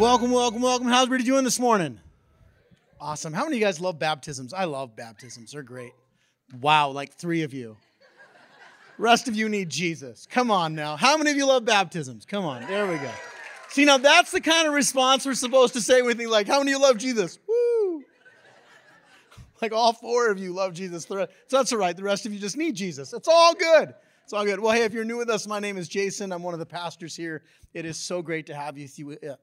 Welcome, welcome, welcome. How's everybody doing this morning? Awesome. How many of you guys love baptisms? I love baptisms. They're great. Wow, like three of you. Rest of you need Jesus. Come on now. How many of you love baptisms? Come on. There we go. See, now that's the kind of response we're supposed to say with things like, How many of you love Jesus? Woo! Like all four of you love Jesus. So that's all right. The rest of you just need Jesus. It's all good. It's all good. Well, hey, if you're new with us, my name is Jason. I'm one of the pastors here. It is so great to have you. Uh,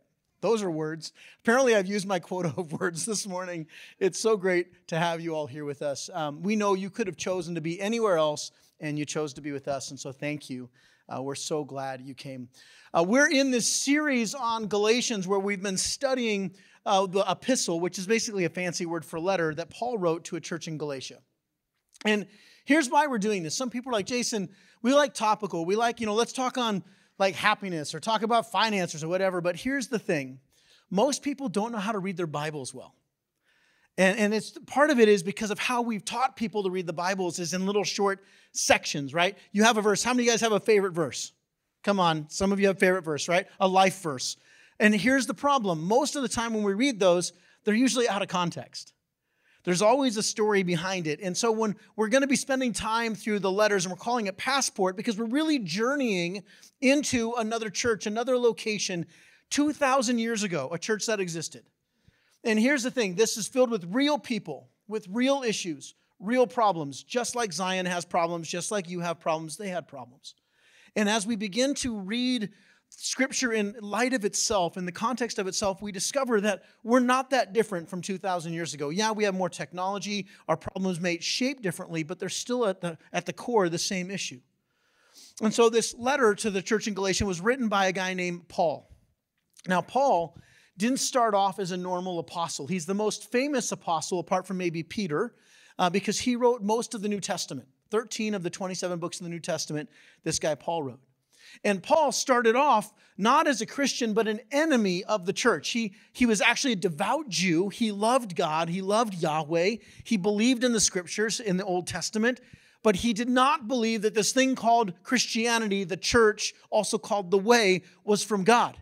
Those are words. Apparently, I've used my quota of words this morning. It's so great to have you all here with us. Um, we know you could have chosen to be anywhere else, and you chose to be with us, and so thank you. Uh, we're so glad you came. Uh, we're in this series on Galatians where we've been studying uh, the epistle, which is basically a fancy word for letter that Paul wrote to a church in Galatia. And here's why we're doing this. Some people are like, Jason, we like topical. We like, you know, let's talk on like happiness or talk about finances or whatever. But here's the thing most people don't know how to read their Bibles well. And, and it's part of it is because of how we've taught people to read the Bibles is in little short sections, right? You have a verse. How many of you guys have a favorite verse? Come on, some of you have favorite verse, right? A life verse. And here's the problem. Most of the time when we read those, they're usually out of context. There's always a story behind it. And so when we're going to be spending time through the letters and we're calling it passport because we're really journeying into another church, another location 2,000 years ago, a church that existed. And here's the thing this is filled with real people, with real issues, real problems. Just like Zion has problems, just like you have problems, they had problems. And as we begin to read Scripture in light of itself, in the context of itself, we discover that we're not that different from 2,000 years ago. Yeah, we have more technology, our problems may shape differently, but they're still at the, at the core the same issue. And so this letter to the church in Galatia was written by a guy named Paul. Now, Paul didn't start off as a normal apostle. He's the most famous apostle, apart from maybe Peter, uh, because he wrote most of the New Testament. 13 of the 27 books in the New Testament, this guy Paul wrote. And Paul started off not as a Christian, but an enemy of the church. He, he was actually a devout Jew. He loved God. He loved Yahweh. He believed in the scriptures in the Old Testament, but he did not believe that this thing called Christianity, the church, also called the way, was from God.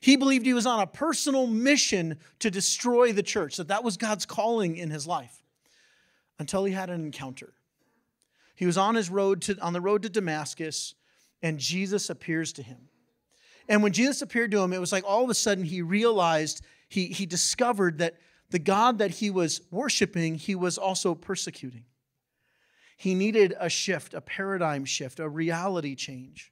He believed he was on a personal mission to destroy the church, that that was God's calling in his life until he had an encounter. He was on his road to on the road to Damascus and Jesus appears to him. And when Jesus appeared to him, it was like all of a sudden he realized, he, he discovered that the God that he was worshiping, he was also persecuting. He needed a shift, a paradigm shift, a reality change.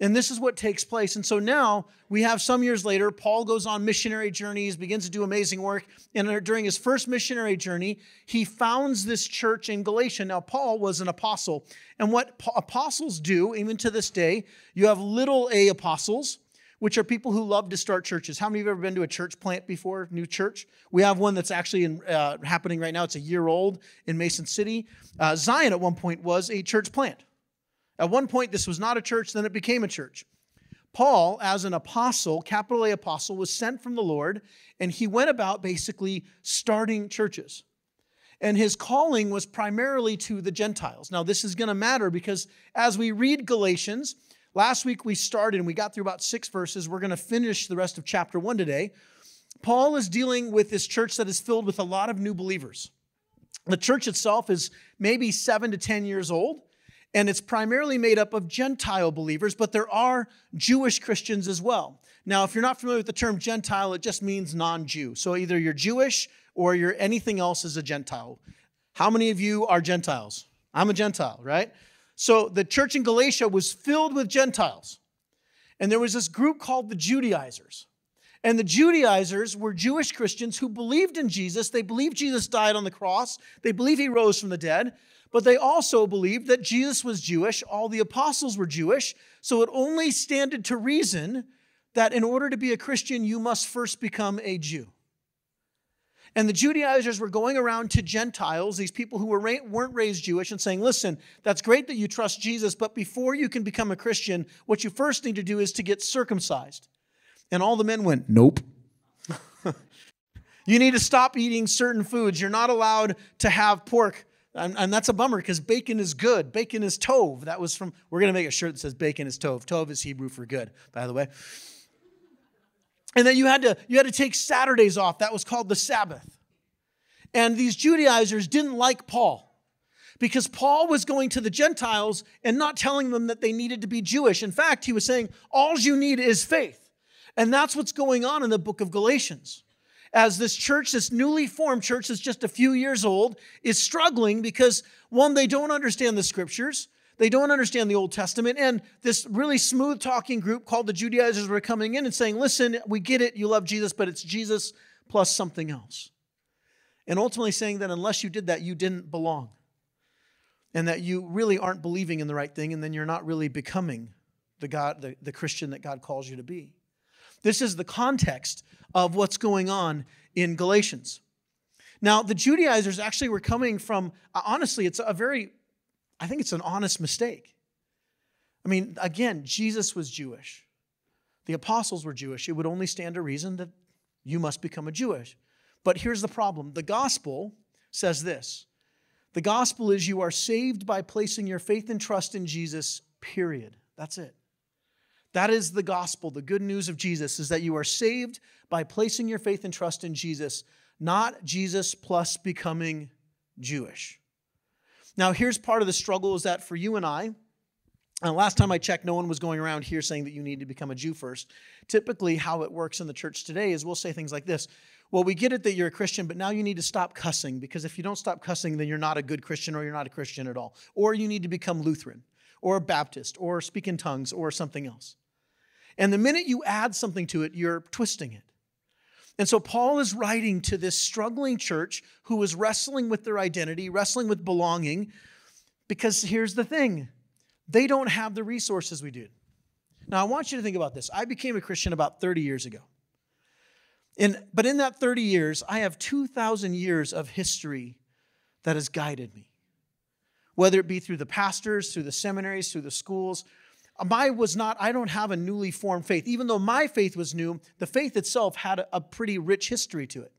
And this is what takes place. And so now we have some years later, Paul goes on missionary journeys, begins to do amazing work. And during his first missionary journey, he founds this church in Galatia. Now, Paul was an apostle. And what apostles do, even to this day, you have little a apostles, which are people who love to start churches. How many of you have ever been to a church plant before, new church? We have one that's actually in, uh, happening right now. It's a year old in Mason City. Uh, Zion at one point was a church plant. At one point, this was not a church, then it became a church. Paul, as an apostle, capital A apostle, was sent from the Lord, and he went about basically starting churches. And his calling was primarily to the Gentiles. Now, this is going to matter because as we read Galatians, last week we started and we got through about six verses. We're going to finish the rest of chapter one today. Paul is dealing with this church that is filled with a lot of new believers. The church itself is maybe seven to 10 years old and it's primarily made up of Gentile believers, but there are Jewish Christians as well. Now, if you're not familiar with the term Gentile, it just means non Jew. So either you're Jewish or you're anything else as a Gentile. How many of you are Gentiles? I'm a Gentile, right? So the church in Galatia was filled with Gentiles. And there was this group called the Judaizers. And the Judaizers were Jewish Christians who believed in Jesus. They believed Jesus died on the cross. They believed he rose from the dead. But they also believed that Jesus was Jewish, all the apostles were Jewish, so it only standed to reason that in order to be a Christian, you must first become a Jew. And the Judaizers were going around to Gentiles, these people who were, weren't raised Jewish, and saying, Listen, that's great that you trust Jesus, but before you can become a Christian, what you first need to do is to get circumcised. And all the men went, Nope. you need to stop eating certain foods. You're not allowed to have pork and, and that's a bummer because bacon is good. Bacon is tov. That was from, we're going to make a shirt that says bacon is tov. Tov is Hebrew for good, by the way. and then you had to you had to take Saturdays off. That was called the Sabbath. And these Judaizers didn't like Paul because Paul was going to the Gentiles and not telling them that they needed to be Jewish. In fact, he was saying, all you need is faith. And that's what's going on in the book of Galatians. As this church, this newly formed church that's just a few years old, is struggling because, one, they don't understand the scriptures, they don't understand the Old Testament, and this really smooth talking group called the Judaizers were coming in and saying, Listen, we get it, you love Jesus, but it's Jesus plus something else. And ultimately saying that unless you did that, you didn't belong and that you really aren't believing in the right thing, and then you're not really becoming the God, the, the Christian that God calls you to be. This is the context of what's going on in Galatians. Now, the Judaizers actually were coming from, honestly, it's a very, I think it's an honest mistake. I mean, again, Jesus was Jewish. The apostles were Jewish. It would only stand to reason that you must become a Jewish. But here's the problem the gospel says this the gospel is you are saved by placing your faith and trust in Jesus, period. That's it. That is the gospel. The good news of Jesus is that you are saved by placing your faith and trust in Jesus, not Jesus plus becoming Jewish. Now, here's part of the struggle is that for you and I, and last time I checked, no one was going around here saying that you need to become a Jew first. Typically, how it works in the church today is we'll say things like this well, we get it that you're a Christian, but now you need to stop cussing because if you don't stop cussing, then you're not a good Christian or you're not a Christian at all. Or you need to become Lutheran or Baptist or speak in tongues or something else. And the minute you add something to it, you're twisting it. And so Paul is writing to this struggling church who is wrestling with their identity, wrestling with belonging, because here's the thing they don't have the resources we do. Now, I want you to think about this. I became a Christian about 30 years ago. In, but in that 30 years, I have 2,000 years of history that has guided me. Whether it be through the pastors, through the seminaries, through the schools. My was not, I don't have a newly formed faith. Even though my faith was new, the faith itself had a, a pretty rich history to it.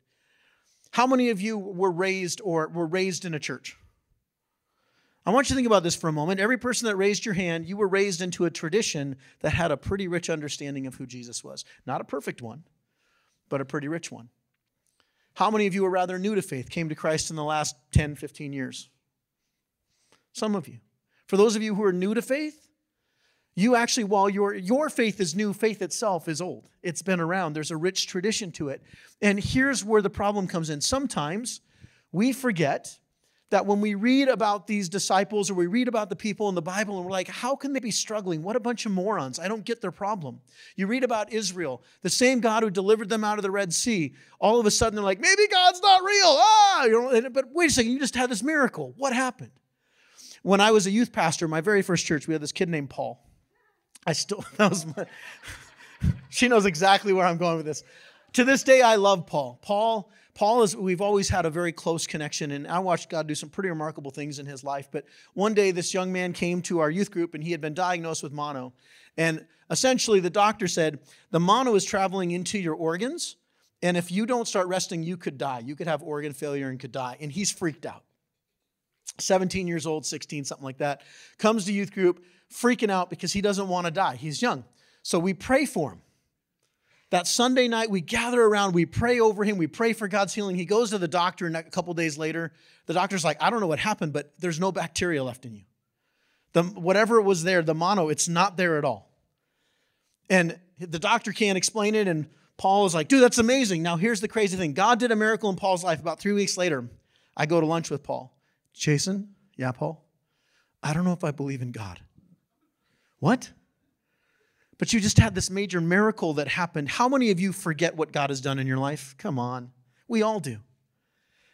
How many of you were raised or were raised in a church? I want you to think about this for a moment. Every person that raised your hand, you were raised into a tradition that had a pretty rich understanding of who Jesus was. Not a perfect one, but a pretty rich one. How many of you are rather new to faith, came to Christ in the last 10, 15 years? Some of you. For those of you who are new to faith, you actually, while your, your faith is new, faith itself is old. It's been around, there's a rich tradition to it. And here's where the problem comes in. Sometimes we forget that when we read about these disciples or we read about the people in the Bible and we're like, how can they be struggling? What a bunch of morons. I don't get their problem. You read about Israel, the same God who delivered them out of the Red Sea. All of a sudden they're like, maybe God's not real. Ah, you know, but wait a second, you just had this miracle. What happened? When I was a youth pastor, my very first church, we had this kid named Paul. I still, that was my, she knows exactly where I'm going with this. To this day, I love Paul. Paul, Paul is, we've always had a very close connection, and I watched God do some pretty remarkable things in his life. But one day, this young man came to our youth group, and he had been diagnosed with mono. And essentially, the doctor said, The mono is traveling into your organs, and if you don't start resting, you could die. You could have organ failure and could die. And he's freaked out. 17 years old, 16, something like that, comes to youth group, freaking out because he doesn't want to die. He's young. So we pray for him. That Sunday night, we gather around, we pray over him, we pray for God's healing. He goes to the doctor, and a couple days later, the doctor's like, I don't know what happened, but there's no bacteria left in you. The, whatever was there, the mono, it's not there at all. And the doctor can't explain it, and Paul is like, dude, that's amazing. Now, here's the crazy thing God did a miracle in Paul's life. About three weeks later, I go to lunch with Paul. Jason, yeah, Paul, I don't know if I believe in God. What? But you just had this major miracle that happened. How many of you forget what God has done in your life? Come on. We all do.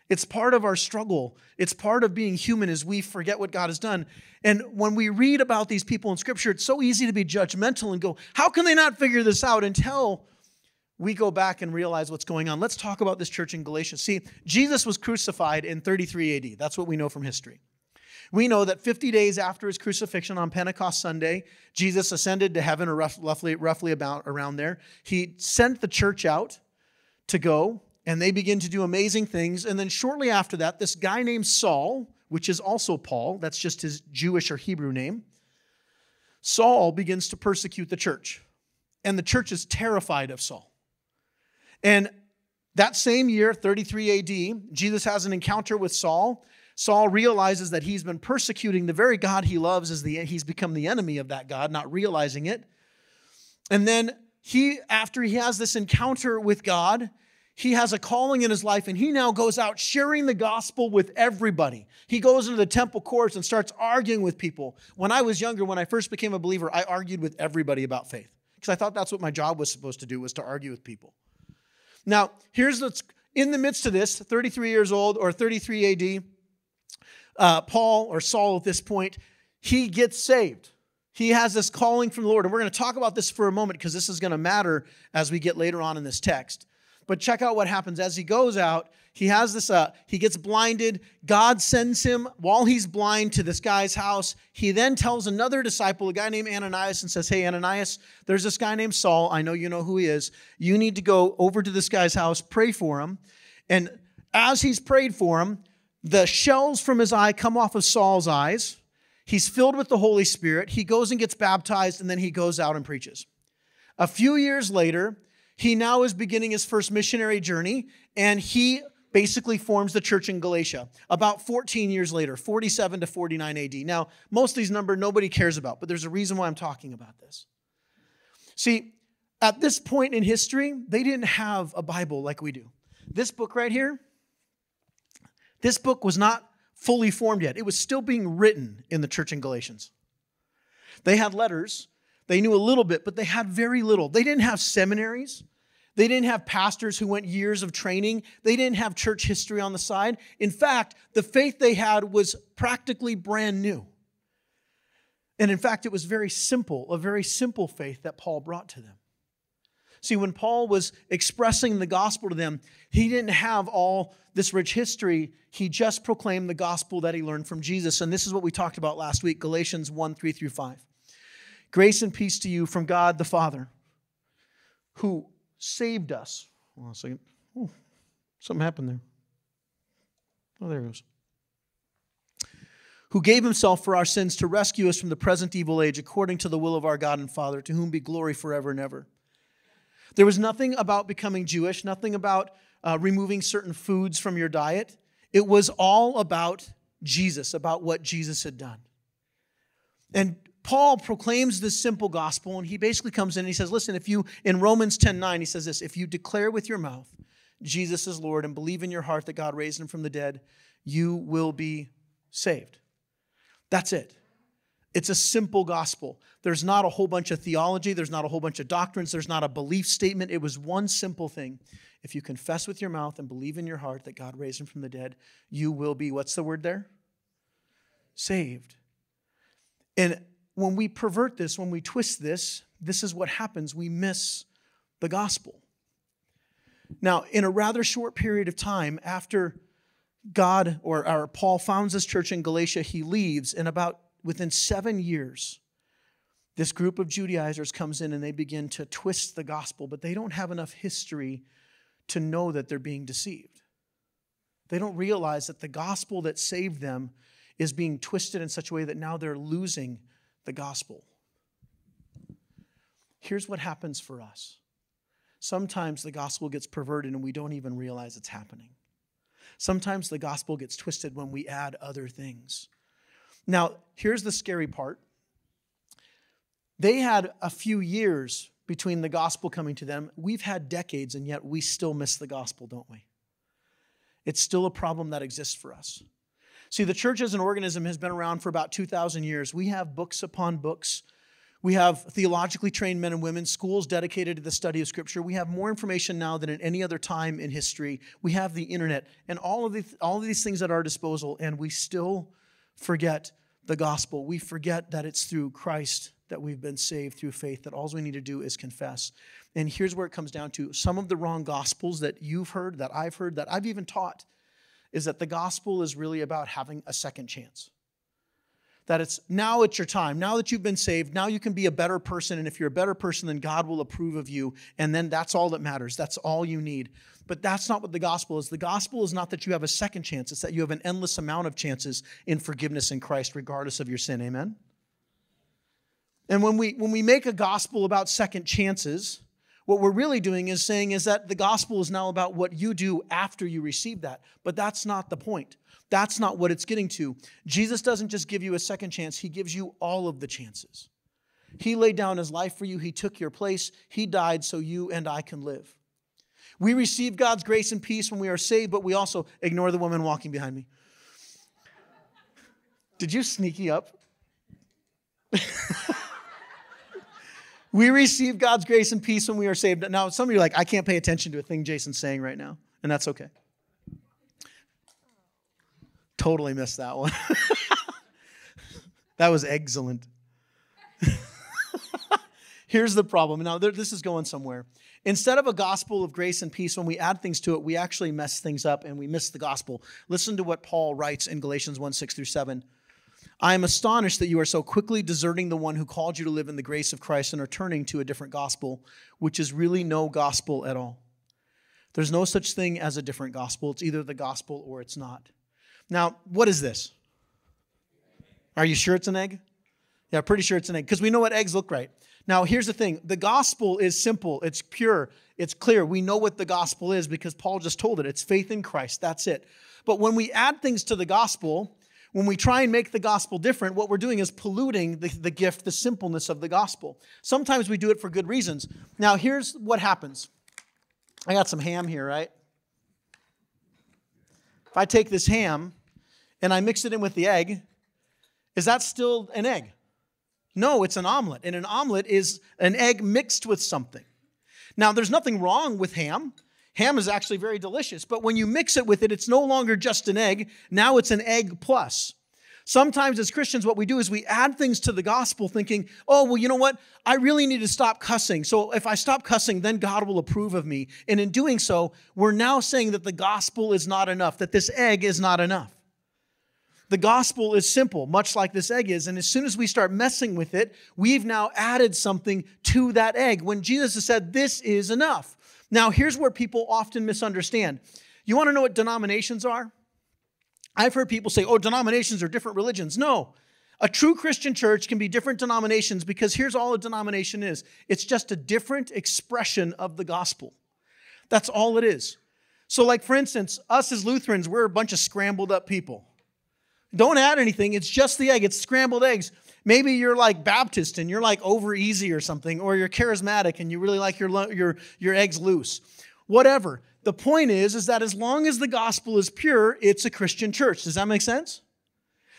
It's part of our struggle. It's part of being human as we forget what God has done. And when we read about these people in scripture, it's so easy to be judgmental and go, how can they not figure this out until we go back and realize what's going on? Let's talk about this church in Galatians. See, Jesus was crucified in 33 AD. That's what we know from history. We know that 50 days after his crucifixion on Pentecost Sunday, Jesus ascended to heaven, or roughly, roughly about around there. He sent the church out to go, and they begin to do amazing things. And then shortly after that, this guy named Saul, which is also Paul, that's just his Jewish or Hebrew name, Saul begins to persecute the church. And the church is terrified of Saul. And that same year, 33 AD, Jesus has an encounter with Saul. Saul realizes that he's been persecuting the very God he loves as the he's become the enemy of that God, not realizing it. And then he after he has this encounter with God, he has a calling in his life and he now goes out sharing the gospel with everybody. He goes into the temple courts and starts arguing with people. When I was younger, when I first became a believer, I argued with everybody about faith because I thought that's what my job was supposed to do was to argue with people. Now, here's what's in the midst of this, 33 years old or 33 AD, uh, Paul or Saul at this point, he gets saved. He has this calling from the Lord. And we're going to talk about this for a moment because this is going to matter as we get later on in this text. But check out what happens as he goes out. He has this, uh, he gets blinded. God sends him while he's blind to this guy's house. He then tells another disciple, a guy named Ananias, and says, Hey, Ananias, there's this guy named Saul. I know you know who he is. You need to go over to this guy's house, pray for him. And as he's prayed for him, the shells from his eye come off of Saul's eyes. He's filled with the Holy Spirit. He goes and gets baptized, and then he goes out and preaches. A few years later, he now is beginning his first missionary journey, and he basically forms the church in Galatia about 14 years later, 47 to 49 AD. Now, most of these numbers nobody cares about, but there's a reason why I'm talking about this. See, at this point in history, they didn't have a Bible like we do. This book right here, this book was not fully formed yet. It was still being written in the church in Galatians. They had letters, they knew a little bit, but they had very little. They didn't have seminaries. They didn't have pastors who went years of training. They didn't have church history on the side. In fact, the faith they had was practically brand new. And in fact, it was very simple, a very simple faith that Paul brought to them. See, when Paul was expressing the gospel to them, he didn't have all this rich history. He just proclaimed the gospel that he learned from Jesus. And this is what we talked about last week Galatians 1 3 through 5. Grace and peace to you from God the Father, who saved us. Hold on a second. Ooh, something happened there. Oh, there it goes. Who gave himself for our sins to rescue us from the present evil age, according to the will of our God and Father, to whom be glory forever and ever. There was nothing about becoming Jewish, nothing about uh, removing certain foods from your diet. It was all about Jesus, about what Jesus had done. And Paul proclaims this simple gospel, and he basically comes in and he says, Listen, if you, in Romans 10 9, he says this, if you declare with your mouth Jesus is Lord and believe in your heart that God raised him from the dead, you will be saved. That's it. It's a simple gospel. There's not a whole bunch of theology, there's not a whole bunch of doctrines, there's not a belief statement. It was one simple thing. If you confess with your mouth and believe in your heart that God raised him from the dead, you will be, what's the word there? Saved. And when we pervert this, when we twist this, this is what happens. We miss the gospel. Now, in a rather short period of time after God or, or Paul founds this church in Galatia, he leaves, and about within seven years, this group of Judaizers comes in and they begin to twist the gospel, but they don't have enough history to know that they're being deceived. They don't realize that the gospel that saved them is being twisted in such a way that now they're losing the gospel. Here's what happens for us sometimes the gospel gets perverted and we don't even realize it's happening. Sometimes the gospel gets twisted when we add other things. Now, here's the scary part. They had a few years between the gospel coming to them. We've had decades, and yet we still miss the gospel, don't we? It's still a problem that exists for us. See, the church as an organism has been around for about 2,000 years. We have books upon books. We have theologically trained men and women, schools dedicated to the study of Scripture. We have more information now than at any other time in history. We have the internet and all of, the, all of these things at our disposal, and we still forget the gospel. We forget that it's through Christ that we've been saved through faith, that all we need to do is confess. And here's where it comes down to some of the wrong gospels that you've heard, that I've heard, that I've even taught is that the gospel is really about having a second chance. That it's now it's your time. Now that you've been saved, now you can be a better person. And if you're a better person, then God will approve of you. And then that's all that matters. That's all you need. But that's not what the gospel is. The gospel is not that you have a second chance, it's that you have an endless amount of chances in forgiveness in Christ, regardless of your sin. Amen? And when we, when we make a gospel about second chances, What we're really doing is saying is that the gospel is now about what you do after you receive that. But that's not the point. That's not what it's getting to. Jesus doesn't just give you a second chance, He gives you all of the chances. He laid down His life for you, He took your place, He died so you and I can live. We receive God's grace and peace when we are saved, but we also ignore the woman walking behind me. Did you sneaky up? we receive God's grace and peace when we are saved. Now, some of you are like, I can't pay attention to a thing Jason's saying right now, and that's okay. Totally missed that one. that was excellent. Here's the problem. Now, this is going somewhere. Instead of a gospel of grace and peace, when we add things to it, we actually mess things up and we miss the gospel. Listen to what Paul writes in Galatians 1 6 through 7. I am astonished that you are so quickly deserting the one who called you to live in the grace of Christ and are turning to a different gospel, which is really no gospel at all. There's no such thing as a different gospel. It's either the gospel or it's not. Now, what is this? Are you sure it's an egg? Yeah, pretty sure it's an egg because we know what eggs look like. Now, here's the thing the gospel is simple, it's pure, it's clear. We know what the gospel is because Paul just told it. It's faith in Christ. That's it. But when we add things to the gospel, when we try and make the gospel different, what we're doing is polluting the, the gift, the simpleness of the gospel. Sometimes we do it for good reasons. Now, here's what happens I got some ham here, right? I take this ham and I mix it in with the egg, is that still an egg? No, it's an omelet. And an omelet is an egg mixed with something. Now, there's nothing wrong with ham. Ham is actually very delicious, but when you mix it with it, it's no longer just an egg. Now it's an egg plus. Sometimes as Christians, what we do is we add things to the gospel thinking, oh, well, you know what? I really need to stop cussing. So if I stop cussing, then God will approve of me. And in doing so, we're now saying that the gospel is not enough, that this egg is not enough. The gospel is simple, much like this egg is. And as soon as we start messing with it, we've now added something to that egg when Jesus has said, This is enough. Now, here's where people often misunderstand. You want to know what denominations are? I've heard people say, Oh, denominations are different religions. No. A true Christian church can be different denominations because here's all a denomination is it's just a different expression of the gospel. That's all it is. So, like for instance, us as Lutherans, we're a bunch of scrambled up people. Don't add anything. It's just the egg. It's scrambled eggs. Maybe you're like Baptist and you're like over easy or something, or you're charismatic and you really like your, your, your eggs loose. Whatever. The point is, is that as long as the gospel is pure, it's a Christian church. Does that make sense?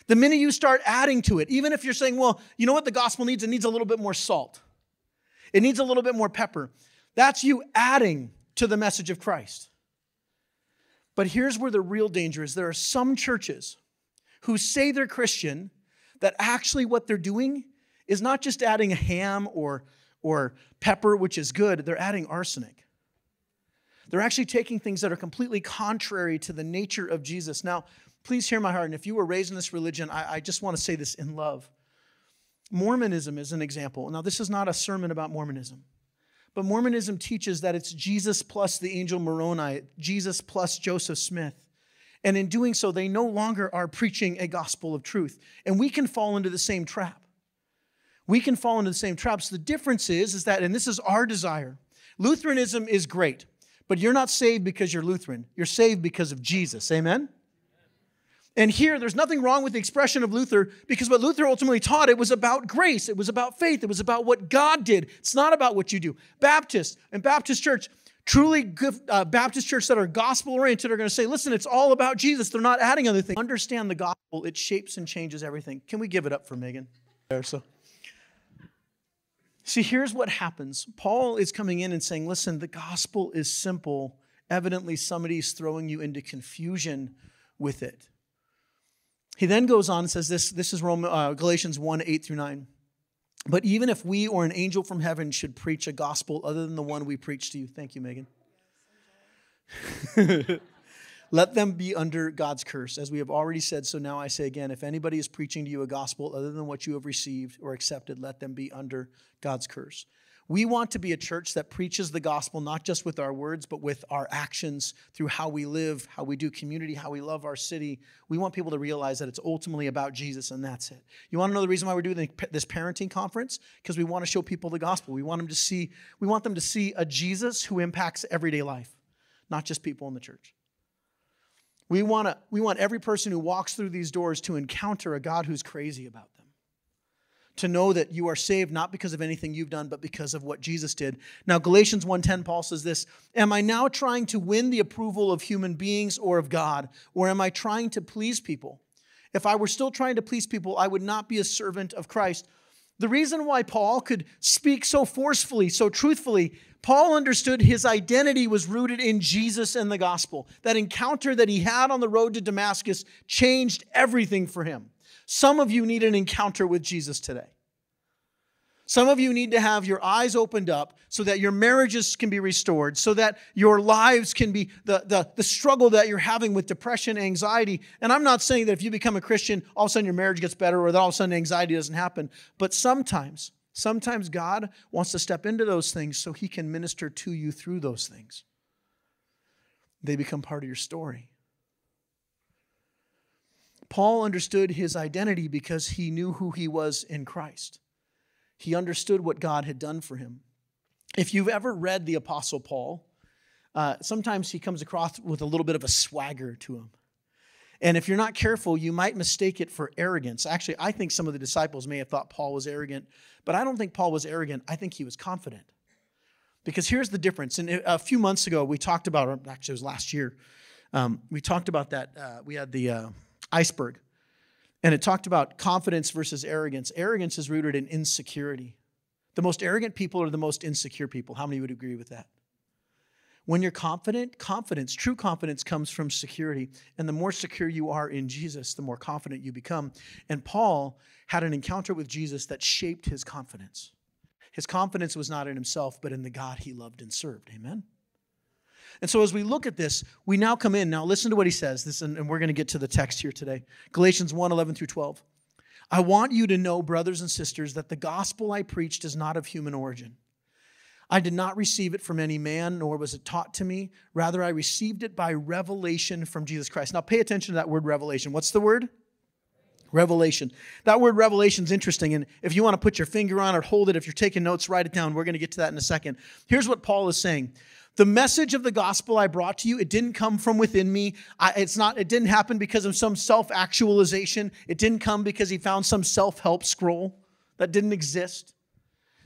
The minute you start adding to it, even if you're saying, well, you know what the gospel needs? It needs a little bit more salt. It needs a little bit more pepper. That's you adding to the message of Christ. But here's where the real danger is there are some churches who say they're Christian that actually what they're doing is not just adding a ham or, or pepper, which is good, they're adding arsenic. They're actually taking things that are completely contrary to the nature of Jesus. Now, please hear my heart. And if you were raised in this religion, I, I just want to say this in love. Mormonism is an example. Now, this is not a sermon about Mormonism, but Mormonism teaches that it's Jesus plus the angel Moroni, Jesus plus Joseph Smith. And in doing so, they no longer are preaching a gospel of truth. And we can fall into the same trap. We can fall into the same traps. The difference is, is that, and this is our desire, Lutheranism is great, but you're not saved because you're Lutheran. You're saved because of Jesus. Amen? And here, there's nothing wrong with the expression of Luther because what Luther ultimately taught, it was about grace. It was about faith. It was about what God did. It's not about what you do. Baptist and Baptist church, Truly good uh, Baptist church that are gospel oriented are going to say, listen, it's all about Jesus. They're not adding other things. Understand the gospel, it shapes and changes everything. Can we give it up for Megan? There, so. See, here's what happens. Paul is coming in and saying, listen, the gospel is simple. Evidently, somebody's throwing you into confusion with it. He then goes on and says this this is Roman, uh, Galatians 1 8 through 9. But even if we or an angel from heaven should preach a gospel other than the one we preach to you, thank you, Megan. let them be under God's curse. As we have already said, so now I say again if anybody is preaching to you a gospel other than what you have received or accepted, let them be under God's curse. We want to be a church that preaches the gospel not just with our words, but with our actions through how we live, how we do community, how we love our city. We want people to realize that it's ultimately about Jesus and that's it. You want to know the reason why we're doing this parenting conference? Because we want to show people the gospel. We want them to see, we want them to see a Jesus who impacts everyday life, not just people in the church. We want, to, we want every person who walks through these doors to encounter a God who's crazy about them to know that you are saved not because of anything you've done but because of what Jesus did. Now Galatians 1:10 Paul says this, "Am I now trying to win the approval of human beings or of God, or am I trying to please people? If I were still trying to please people, I would not be a servant of Christ." The reason why Paul could speak so forcefully, so truthfully, Paul understood his identity was rooted in Jesus and the gospel. That encounter that he had on the road to Damascus changed everything for him. Some of you need an encounter with Jesus today. Some of you need to have your eyes opened up so that your marriages can be restored, so that your lives can be the, the, the struggle that you're having with depression, anxiety. And I'm not saying that if you become a Christian, all of a sudden your marriage gets better or that all of a sudden anxiety doesn't happen. But sometimes, sometimes God wants to step into those things so he can minister to you through those things. They become part of your story. Paul understood his identity because he knew who he was in Christ. He understood what God had done for him. If you've ever read the Apostle Paul, uh, sometimes he comes across with a little bit of a swagger to him. And if you're not careful, you might mistake it for arrogance. Actually, I think some of the disciples may have thought Paul was arrogant, but I don't think Paul was arrogant. I think he was confident. Because here's the difference. And a few months ago, we talked about, actually, it was last year, um, we talked about that. Uh, we had the. Uh, iceberg. And it talked about confidence versus arrogance. Arrogance is rooted in insecurity. The most arrogant people are the most insecure people. How many would agree with that? When you're confident, confidence, true confidence comes from security. And the more secure you are in Jesus, the more confident you become. And Paul had an encounter with Jesus that shaped his confidence. His confidence was not in himself, but in the God he loved and served. Amen? And so as we look at this, we now come in. Now listen to what he says. This, and we're going to get to the text here today. Galatians 1 11 through 12. I want you to know, brothers and sisters, that the gospel I preached is not of human origin. I did not receive it from any man, nor was it taught to me. Rather, I received it by revelation from Jesus Christ. Now, pay attention to that word revelation. What's the word? Revelation. That word revelation is interesting. And if you want to put your finger on it, hold it. If you're taking notes, write it down. We're going to get to that in a second. Here's what Paul is saying the message of the gospel I brought to you, it didn't come from within me. I, it's not, it didn't happen because of some self-actualization. It didn't come because he found some self-help scroll that didn't exist.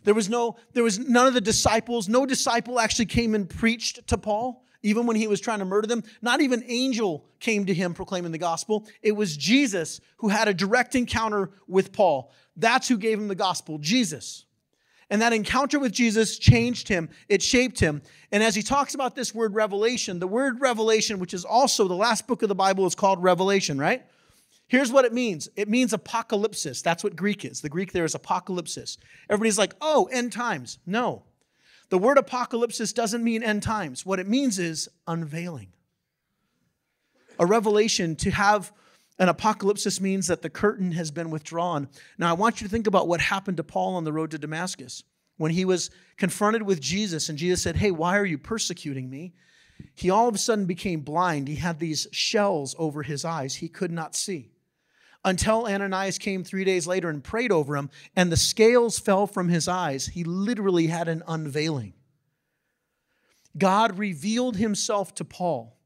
There was no, there was none of the disciples, no disciple actually came and preached to Paul, even when he was trying to murder them. Not even angel came to him proclaiming the gospel. It was Jesus who had a direct encounter with Paul. That's who gave him the gospel, Jesus. And that encounter with Jesus changed him, it shaped him. And as he talks about this word revelation, the word revelation, which is also the last book of the Bible, is called Revelation, right? Here's what it means it means apocalypsis. That's what Greek is. The Greek there is apocalypsis. Everybody's like, oh, end times. No. The word apocalypsis doesn't mean end times. What it means is unveiling. A revelation, to have an apocalypsis means that the curtain has been withdrawn. Now, I want you to think about what happened to Paul on the road to Damascus. When he was confronted with Jesus, and Jesus said, Hey, why are you persecuting me? He all of a sudden became blind. He had these shells over his eyes. He could not see. Until Ananias came three days later and prayed over him, and the scales fell from his eyes. He literally had an unveiling. God revealed himself to Paul.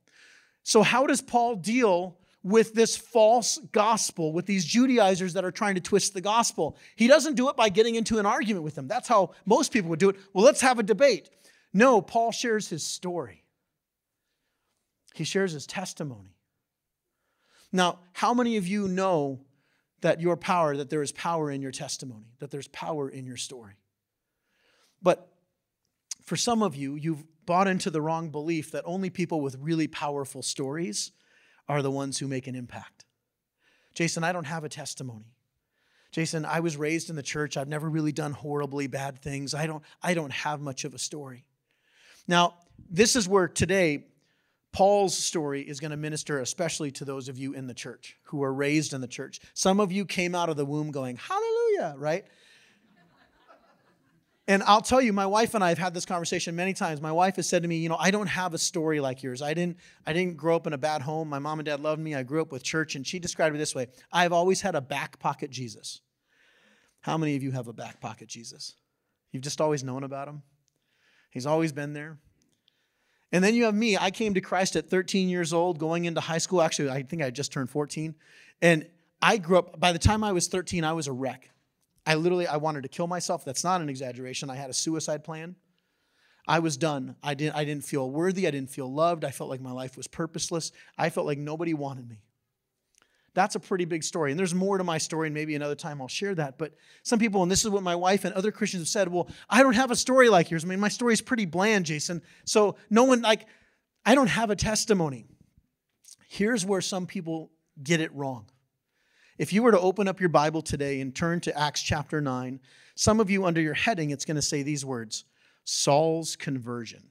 So, how does Paul deal with this false gospel, with these Judaizers that are trying to twist the gospel. He doesn't do it by getting into an argument with them. That's how most people would do it. Well, let's have a debate. No, Paul shares his story, he shares his testimony. Now, how many of you know that your power, that there is power in your testimony, that there's power in your story? But for some of you, you've bought into the wrong belief that only people with really powerful stories are the ones who make an impact. Jason, I don't have a testimony. Jason, I was raised in the church. I've never really done horribly bad things. I don't, I don't have much of a story. Now, this is where today Paul's story is going to minister especially to those of you in the church who are raised in the church. Some of you came out of the womb going, Hallelujah, right? And I'll tell you, my wife and I have had this conversation many times. My wife has said to me, you know, I don't have a story like yours. I didn't, I didn't grow up in a bad home. My mom and dad loved me. I grew up with church, and she described it this way: I've always had a back pocket Jesus. How many of you have a back pocket Jesus? You've just always known about him. He's always been there. And then you have me. I came to Christ at 13 years old, going into high school. Actually, I think I just turned 14. And I grew up, by the time I was 13, I was a wreck. I literally I wanted to kill myself. That's not an exaggeration. I had a suicide plan. I was done. I didn't I didn't feel worthy. I didn't feel loved. I felt like my life was purposeless. I felt like nobody wanted me. That's a pretty big story. And there's more to my story, and maybe another time I'll share that. But some people, and this is what my wife and other Christians have said, well, I don't have a story like yours. I mean, my story is pretty bland, Jason. So no one, like, I don't have a testimony. Here's where some people get it wrong. If you were to open up your Bible today and turn to Acts chapter 9, some of you under your heading, it's going to say these words Saul's conversion.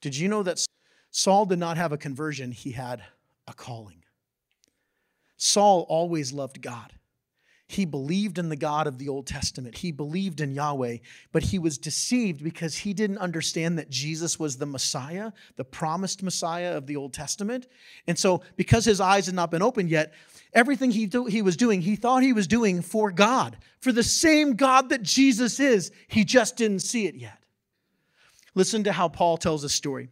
Did you know that Saul did not have a conversion? He had a calling. Saul always loved God. He believed in the God of the Old Testament. He believed in Yahweh, but he was deceived because he didn't understand that Jesus was the Messiah, the promised Messiah of the Old Testament. And so, because his eyes had not been opened yet, everything he, do, he was doing, he thought he was doing for God, for the same God that Jesus is. He just didn't see it yet. Listen to how Paul tells a story.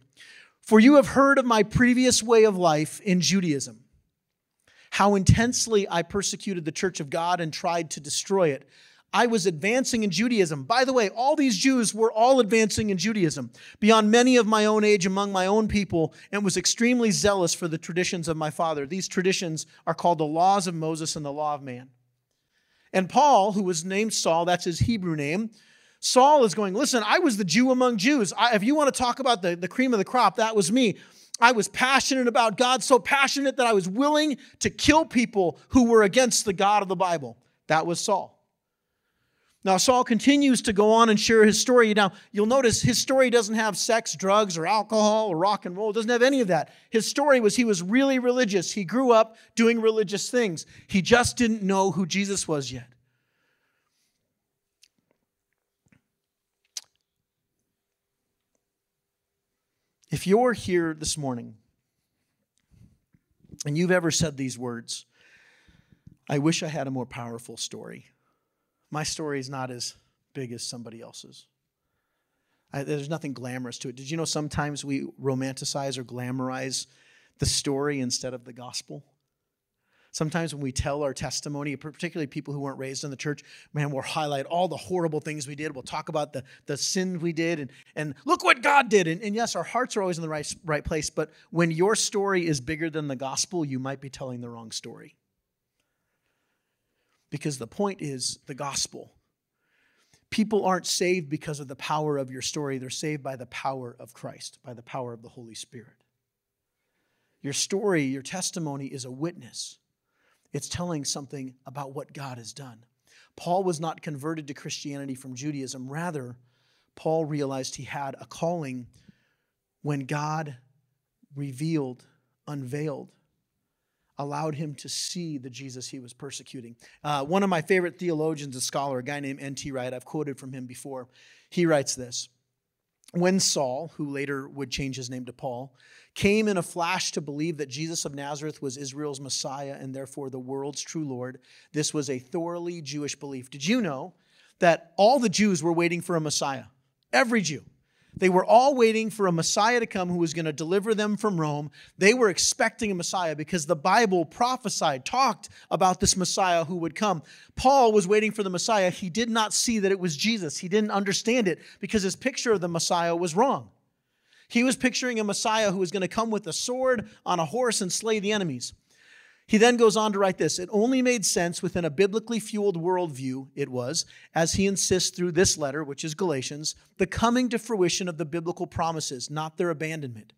For you have heard of my previous way of life in Judaism how intensely I persecuted the church of God and tried to destroy it. I was advancing in Judaism. By the way, all these Jews were all advancing in Judaism beyond many of my own age among my own people and was extremely zealous for the traditions of my father. These traditions are called the laws of Moses and the law of man. And Paul, who was named Saul, that's his Hebrew name, Saul is going, Listen, I was the Jew among Jews. I, if you want to talk about the, the cream of the crop, that was me. I was passionate about God, so passionate that I was willing to kill people who were against the God of the Bible. That was Saul. Now, Saul continues to go on and share his story. Now, you'll notice his story doesn't have sex, drugs, or alcohol, or rock and roll. It doesn't have any of that. His story was he was really religious. He grew up doing religious things. He just didn't know who Jesus was yet. If you're here this morning and you've ever said these words, I wish I had a more powerful story. My story is not as big as somebody else's. I, there's nothing glamorous to it. Did you know sometimes we romanticize or glamorize the story instead of the gospel? Sometimes when we tell our testimony, particularly people who weren't raised in the church, man, we'll highlight all the horrible things we did. We'll talk about the, the sin we did and, and look what God did. And, and yes, our hearts are always in the right, right place, but when your story is bigger than the gospel, you might be telling the wrong story. Because the point is the gospel. People aren't saved because of the power of your story, they're saved by the power of Christ, by the power of the Holy Spirit. Your story, your testimony is a witness. It's telling something about what God has done. Paul was not converted to Christianity from Judaism. Rather, Paul realized he had a calling when God revealed, unveiled, allowed him to see the Jesus he was persecuting. Uh, one of my favorite theologians, a scholar, a guy named N.T. Wright, I've quoted from him before, he writes this When Saul, who later would change his name to Paul, came in a flash to believe that Jesus of Nazareth was Israel's Messiah and therefore the world's true Lord. This was a thoroughly Jewish belief. Did you know that all the Jews were waiting for a Messiah? Every Jew. They were all waiting for a Messiah to come who was going to deliver them from Rome. They were expecting a Messiah because the Bible prophesied, talked about this Messiah who would come. Paul was waiting for the Messiah. He did not see that it was Jesus. He didn't understand it because his picture of the Messiah was wrong. He was picturing a Messiah who was going to come with a sword on a horse and slay the enemies. He then goes on to write this It only made sense within a biblically fueled worldview, it was, as he insists through this letter, which is Galatians, the coming to fruition of the biblical promises, not their abandonment.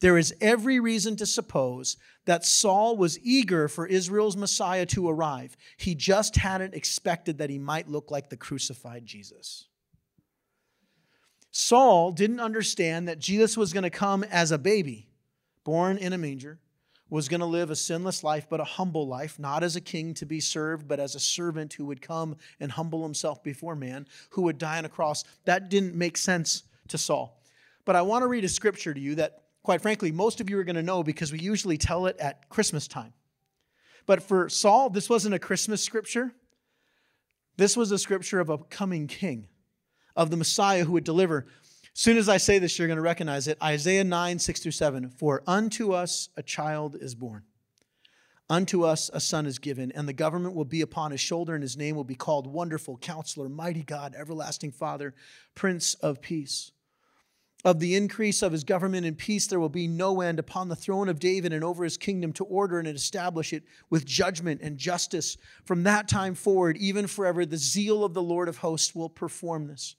There is every reason to suppose that Saul was eager for Israel's Messiah to arrive. He just hadn't expected that he might look like the crucified Jesus. Saul didn't understand that Jesus was going to come as a baby, born in a manger, was going to live a sinless life, but a humble life, not as a king to be served, but as a servant who would come and humble himself before man, who would die on a cross. That didn't make sense to Saul. But I want to read a scripture to you that, quite frankly, most of you are going to know because we usually tell it at Christmas time. But for Saul, this wasn't a Christmas scripture. This was a scripture of a coming king, of the Messiah who would deliver. Soon as I say this, you're going to recognize it. Isaiah 9, 6 through 7. For unto us a child is born, unto us a son is given, and the government will be upon his shoulder, and his name will be called Wonderful, Counselor, Mighty God, Everlasting Father, Prince of Peace. Of the increase of his government and peace, there will be no end upon the throne of David and over his kingdom to order and establish it with judgment and justice. From that time forward, even forever, the zeal of the Lord of hosts will perform this.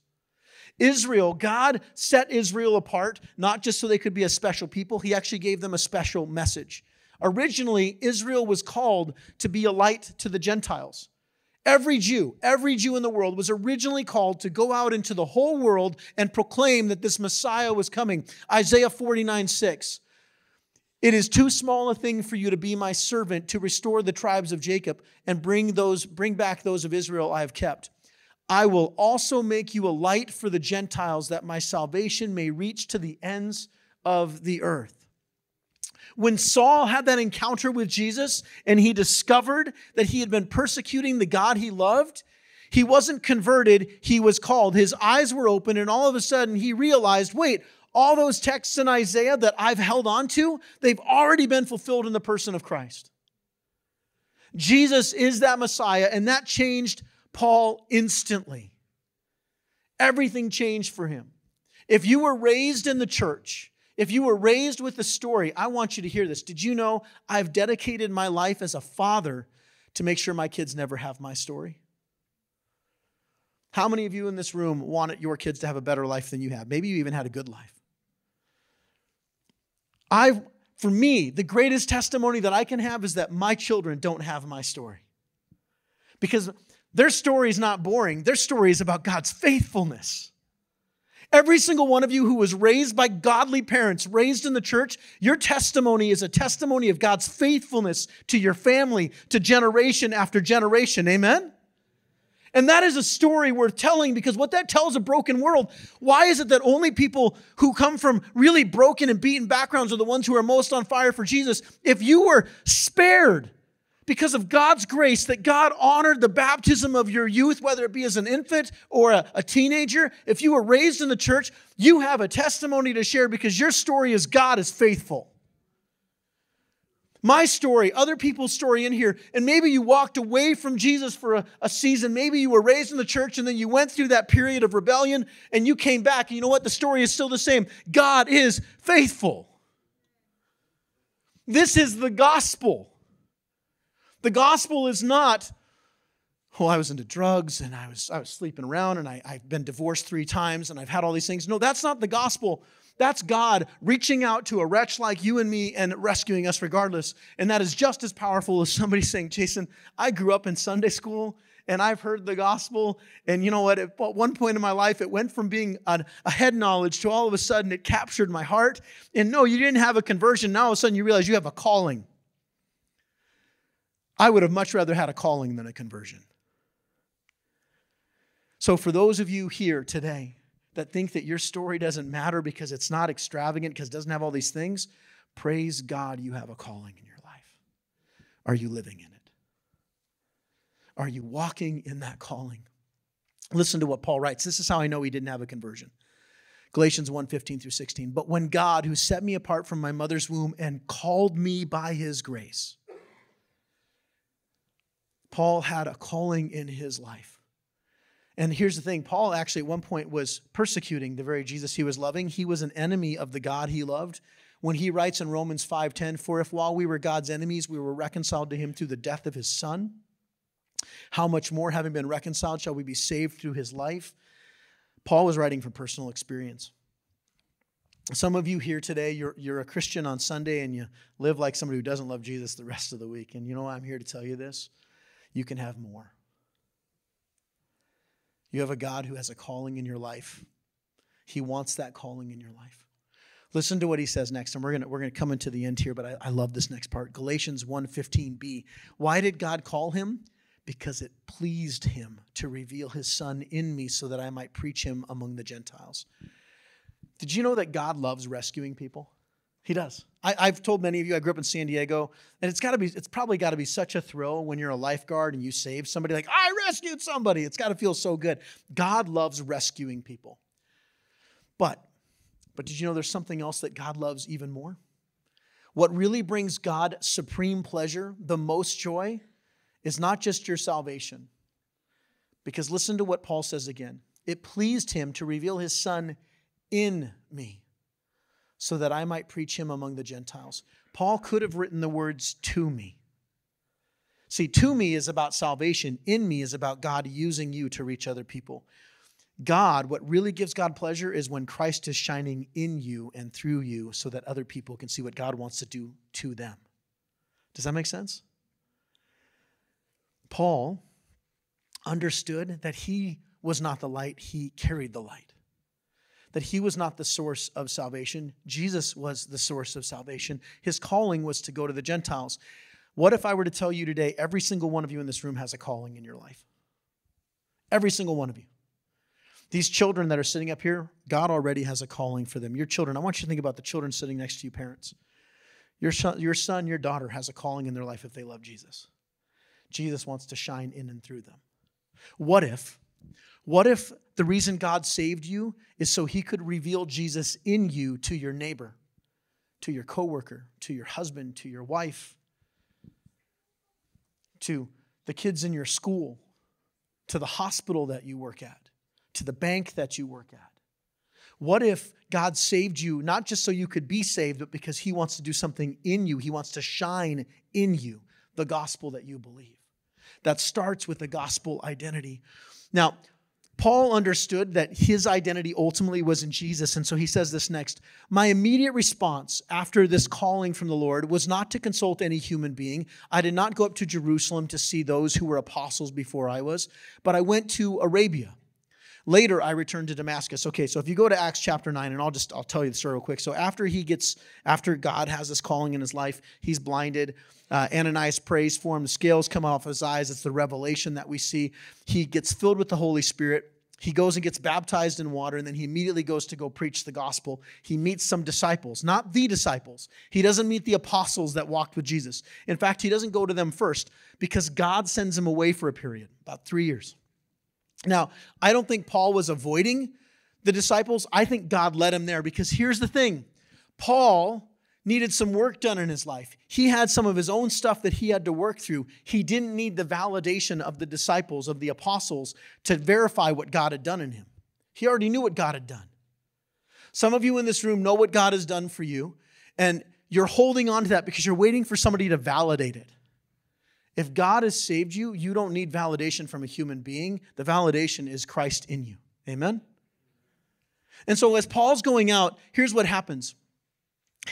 Israel, God set Israel apart, not just so they could be a special people, He actually gave them a special message. Originally, Israel was called to be a light to the Gentiles. Every Jew, every Jew in the world was originally called to go out into the whole world and proclaim that this Messiah was coming. Isaiah 49 6. It is too small a thing for you to be my servant to restore the tribes of Jacob and bring those bring back those of Israel I have kept. I will also make you a light for the Gentiles that my salvation may reach to the ends of the earth. When Saul had that encounter with Jesus and he discovered that he had been persecuting the God he loved, he wasn't converted, he was called. His eyes were open, and all of a sudden he realized wait, all those texts in Isaiah that I've held on to, they've already been fulfilled in the person of Christ. Jesus is that Messiah, and that changed Paul instantly. Everything changed for him. If you were raised in the church, if you were raised with the story, I want you to hear this. Did you know I've dedicated my life as a father to make sure my kids never have my story? How many of you in this room wanted your kids to have a better life than you have? Maybe you even had a good life. I, for me, the greatest testimony that I can have is that my children don't have my story. Because their story is not boring, their story is about God's faithfulness. Every single one of you who was raised by godly parents, raised in the church, your testimony is a testimony of God's faithfulness to your family, to generation after generation. Amen? And that is a story worth telling because what that tells a broken world, why is it that only people who come from really broken and beaten backgrounds are the ones who are most on fire for Jesus? If you were spared, because of God's grace that God honored the baptism of your youth, whether it be as an infant or a, a, teenager. If you were raised in the church, you have a testimony to share because your story is God is faithful. My story, other people's story in here, and maybe you walked away from Jesus for a, a season. Maybe you were raised in the church and then you went through that period of rebellion and you came back. And you know what? The story is still the same. God is faithful. This is the gospel. The gospel is not, oh, I was into drugs and I was, I was sleeping around and I, I've been divorced three times and I've had all these things. No, that's not the gospel. That's God reaching out to a wretch like you and me and rescuing us regardless. And that is just as powerful as somebody saying, Jason, I grew up in Sunday school and I've heard the gospel. And you know what? At one point in my life, it went from being a, head knowledge to all of a sudden it captured my heart. And no, you didn't have a conversion. Now all of a sudden you realize you have a calling. I would have much rather had a calling than a conversion. So, for those of you here today that think that your story doesn't matter because it's not extravagant, because it doesn't have all these things, praise God you have a calling in your life. Are you living in it? Are you walking in that calling? Listen to what Paul writes. This is how I know he didn't have a conversion. Galatians 1 15 through 16. But when God, who set me apart from my mother's womb and called me by his grace, Paul had a calling in his life. And here's the thing Paul actually at one point was persecuting the very Jesus he was loving. He was an enemy of the God he loved. When he writes in Romans 5:10, "For if while we were God's enemies, we were reconciled to him through the death of his son, how much more having been reconciled shall we be saved through his life?" Paul was writing from personal experience. Some of you here today, you're, you're a Christian on Sunday and you live like somebody who doesn't love Jesus the rest of the week. And you know, why I'm here to tell you this you can have more. You have a God who has a calling in your life. He wants that calling in your life. Listen to what he says next, and we're gonna we're gonna come into the end here, but I, I love this next part. Galatians 1:15b. Why did God call him? Because it pleased him to reveal his son in me so that I might preach him among the Gentiles. Did you know that God loves rescuing people? He does. I, have told many of you I grew up in San Diego, and it's got to be, it's probably got to be such a thrill when you're a lifeguard and you save somebody. Like I rescued somebody. It's got to feel so good. God loves rescuing people. But, but did you know there's something else that God loves even more? What really brings God supreme pleasure, the most joy, is not just your salvation. Because listen to what Paul says again. It pleased him to reveal his son in me so that I might preach him among the Gentiles. Paul could have written the words to me. See, to me is about salvation, in me is about God using you to reach other people. God, what really gives God pleasure is when Christ is shining in you and through you so that other people can see what God wants to do to them. Does that make sense? Paul understood that he was not the light, he carried the light that he was not the source of salvation. Jesus was the source of salvation. His calling was to go to the Gentiles. What if I were to tell you today, every single one of you in this room has a calling in your life? Every single one of you. These children that are sitting up here, God already has a calling for them. Your children, I want you to think about the children sitting next to you, parents. Your son, your son, your daughter has a calling in their life if they love Jesus. Jesus wants to shine in and through them. What if what if the reason God saved you is so he could reveal Jesus in you to your neighbor, to your coworker, to your husband, to your wife, to the kids in your school, to the hospital that you work at, to the bank that you work at? What if God saved you not just so you could be saved, but because he wants to do something in you? He wants to shine in you the gospel that you believe. That starts with the gospel identity. Now, Paul understood that his identity ultimately was in Jesus. And so he says this next My immediate response after this calling from the Lord was not to consult any human being. I did not go up to Jerusalem to see those who were apostles before I was, but I went to Arabia. Later, I returned to Damascus. Okay, so if you go to Acts chapter 9, and I'll just I'll tell you the story real quick. So after he gets, after God has this calling in his life, he's blinded. Uh, Ananias prays for him. The scales come off his eyes. It's the revelation that we see. He gets filled with the Holy Spirit. He goes and gets baptized in water, and then he immediately goes to go preach the gospel. He meets some disciples, not the disciples. He doesn't meet the apostles that walked with Jesus. In fact, he doesn't go to them first because God sends him away for a period, about three years. Now, I don't think Paul was avoiding the disciples. I think God led him there because here's the thing Paul needed some work done in his life. He had some of his own stuff that he had to work through. He didn't need the validation of the disciples, of the apostles, to verify what God had done in him. He already knew what God had done. Some of you in this room know what God has done for you, and you're holding on to that because you're waiting for somebody to validate it. If God has saved you, you don't need validation from a human being. The validation is Christ in you. Amen? And so, as Paul's going out, here's what happens.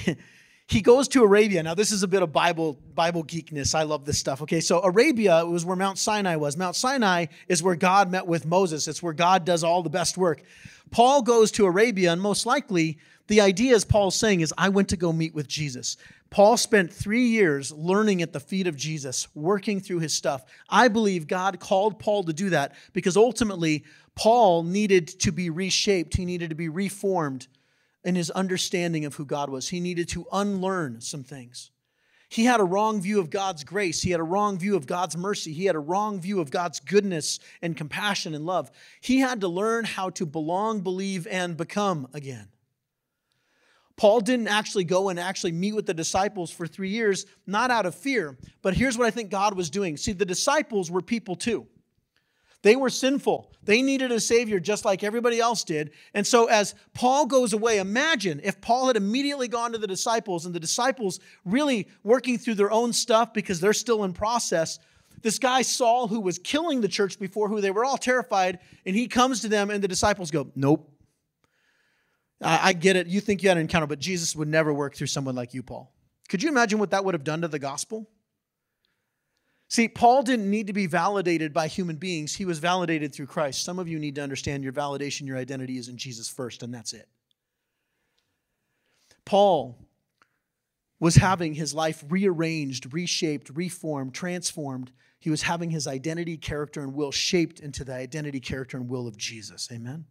he goes to Arabia. Now, this is a bit of Bible Bible geekness. I love this stuff. Okay, so Arabia was where Mount Sinai was. Mount Sinai is where God met with Moses. It's where God does all the best work. Paul goes to Arabia, and most likely, the idea, as Paul's saying, is I went to go meet with Jesus. Paul spent three years learning at the feet of Jesus, working through his stuff. I believe God called Paul to do that because ultimately, Paul needed to be reshaped, he needed to be reformed in his understanding of who God was. He needed to unlearn some things. He had a wrong view of God's grace. He had a wrong view of God's mercy. He had a wrong view of God's goodness and compassion and love. He had to learn how to belong, believe, and become again. Paul didn't actually go and actually meet with the disciples for three years, not out of fear, but here's what I think God was doing. See, the disciples were people too. They were sinful. They needed a Savior just like everybody else did. And so, as Paul goes away, imagine if Paul had immediately gone to the disciples and the disciples really working through their own stuff because they're still in process. This guy, Saul, who was killing the church before, who they were all terrified, and he comes to them, and the disciples go, Nope. I, I get it. You think you had an encounter, but Jesus would never work through someone like you, Paul. Could you imagine what that would have done to the gospel? See, Paul didn't need to be validated by human beings. He was validated through Christ. Some of you need to understand your validation, your identity is in Jesus first, and that's it. Paul was having his life rearranged, reshaped, reformed, transformed. He was having his identity, character, and will shaped into the identity, character, and will of Jesus. Amen?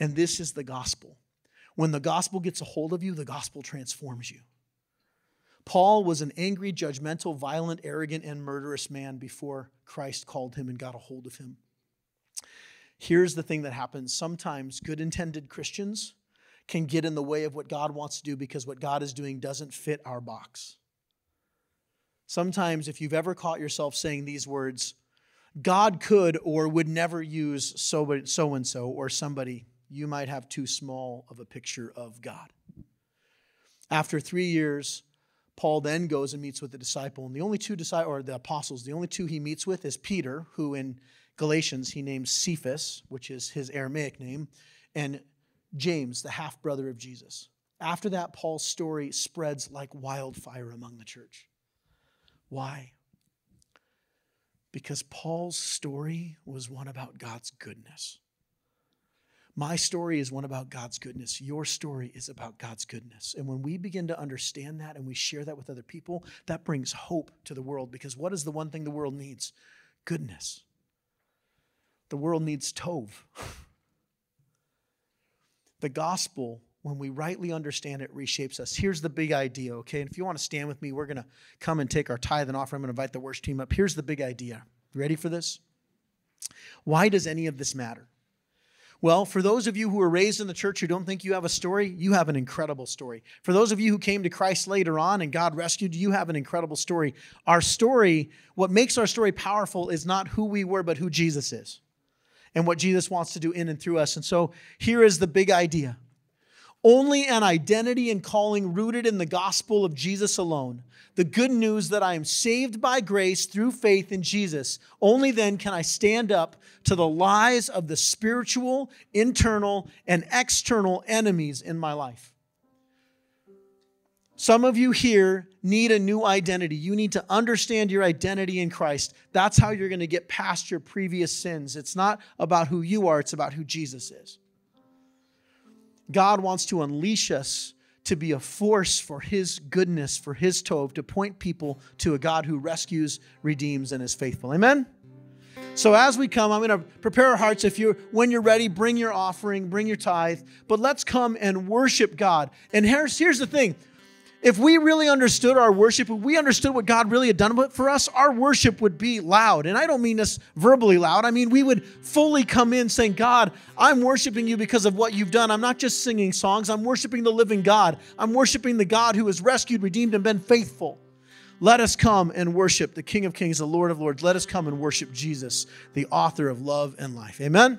And this is the gospel. When the gospel gets a hold of you, the gospel transforms you. Paul was an angry, judgmental, violent, arrogant, and murderous man before Christ called him and got a hold of him. Here's the thing that happens sometimes good intended Christians can get in the way of what God wants to do because what God is doing doesn't fit our box. Sometimes, if you've ever caught yourself saying these words, God could or would never use so and so or somebody, you might have too small of a picture of God. After three years, Paul then goes and meets with the disciple, and the only two disciples, or the apostles, the only two he meets with is Peter, who in Galatians he names Cephas, which is his Aramaic name, and James, the half brother of Jesus. After that, Paul's story spreads like wildfire among the church. Why? Because Paul's story was one about God's goodness. My story is one about God's goodness. Your story is about God's goodness. And when we begin to understand that and we share that with other people, that brings hope to the world because what is the one thing the world needs? Goodness. The world needs Tov. The gospel, when we rightly understand it, reshapes us. Here's the big idea, okay? And if you want to stand with me, we're going to come and take our tithe and offer. I'm going to invite the worship team up. Here's the big idea. Ready for this? Why does any of this matter? Well, for those of you who were raised in the church who don't think you have a story, you have an incredible story. For those of you who came to Christ later on and God rescued you, you have an incredible story. Our story, what makes our story powerful is not who we were, but who Jesus is and what Jesus wants to do in and through us. And so here is the big idea only an identity and calling rooted in the gospel of Jesus alone. The good news that I am saved by grace through faith in Jesus. Only then can I stand up to the lies of the spiritual, internal, and external enemies in my life. Some of you here need a new identity. You need to understand your identity in Christ. That's how you're going to get past your previous sins. It's not about who you are, it's about who Jesus is. God wants to unleash us to be a force for His goodness, for His Tov, to point people to a God who rescues, redeems, and is faithful. Amen? So as we come, I'm going to prepare our hearts. If you're when you're ready, bring your offering, bring your tithe. But let's come and worship God. And here's, here's the thing if we really understood our worship, if we understood what God really had done for us, our worship would be loud. And I don't mean this verbally loud. I mean, we would fully come in saying, God, I'm worshiping you because of what you've done. I'm not just singing songs, I'm worshiping the living God. I'm worshiping the God who has rescued, redeemed, and been faithful. Let us come and worship the King of Kings, the Lord of Lords. Let us come and worship Jesus, the author of love and life. Amen.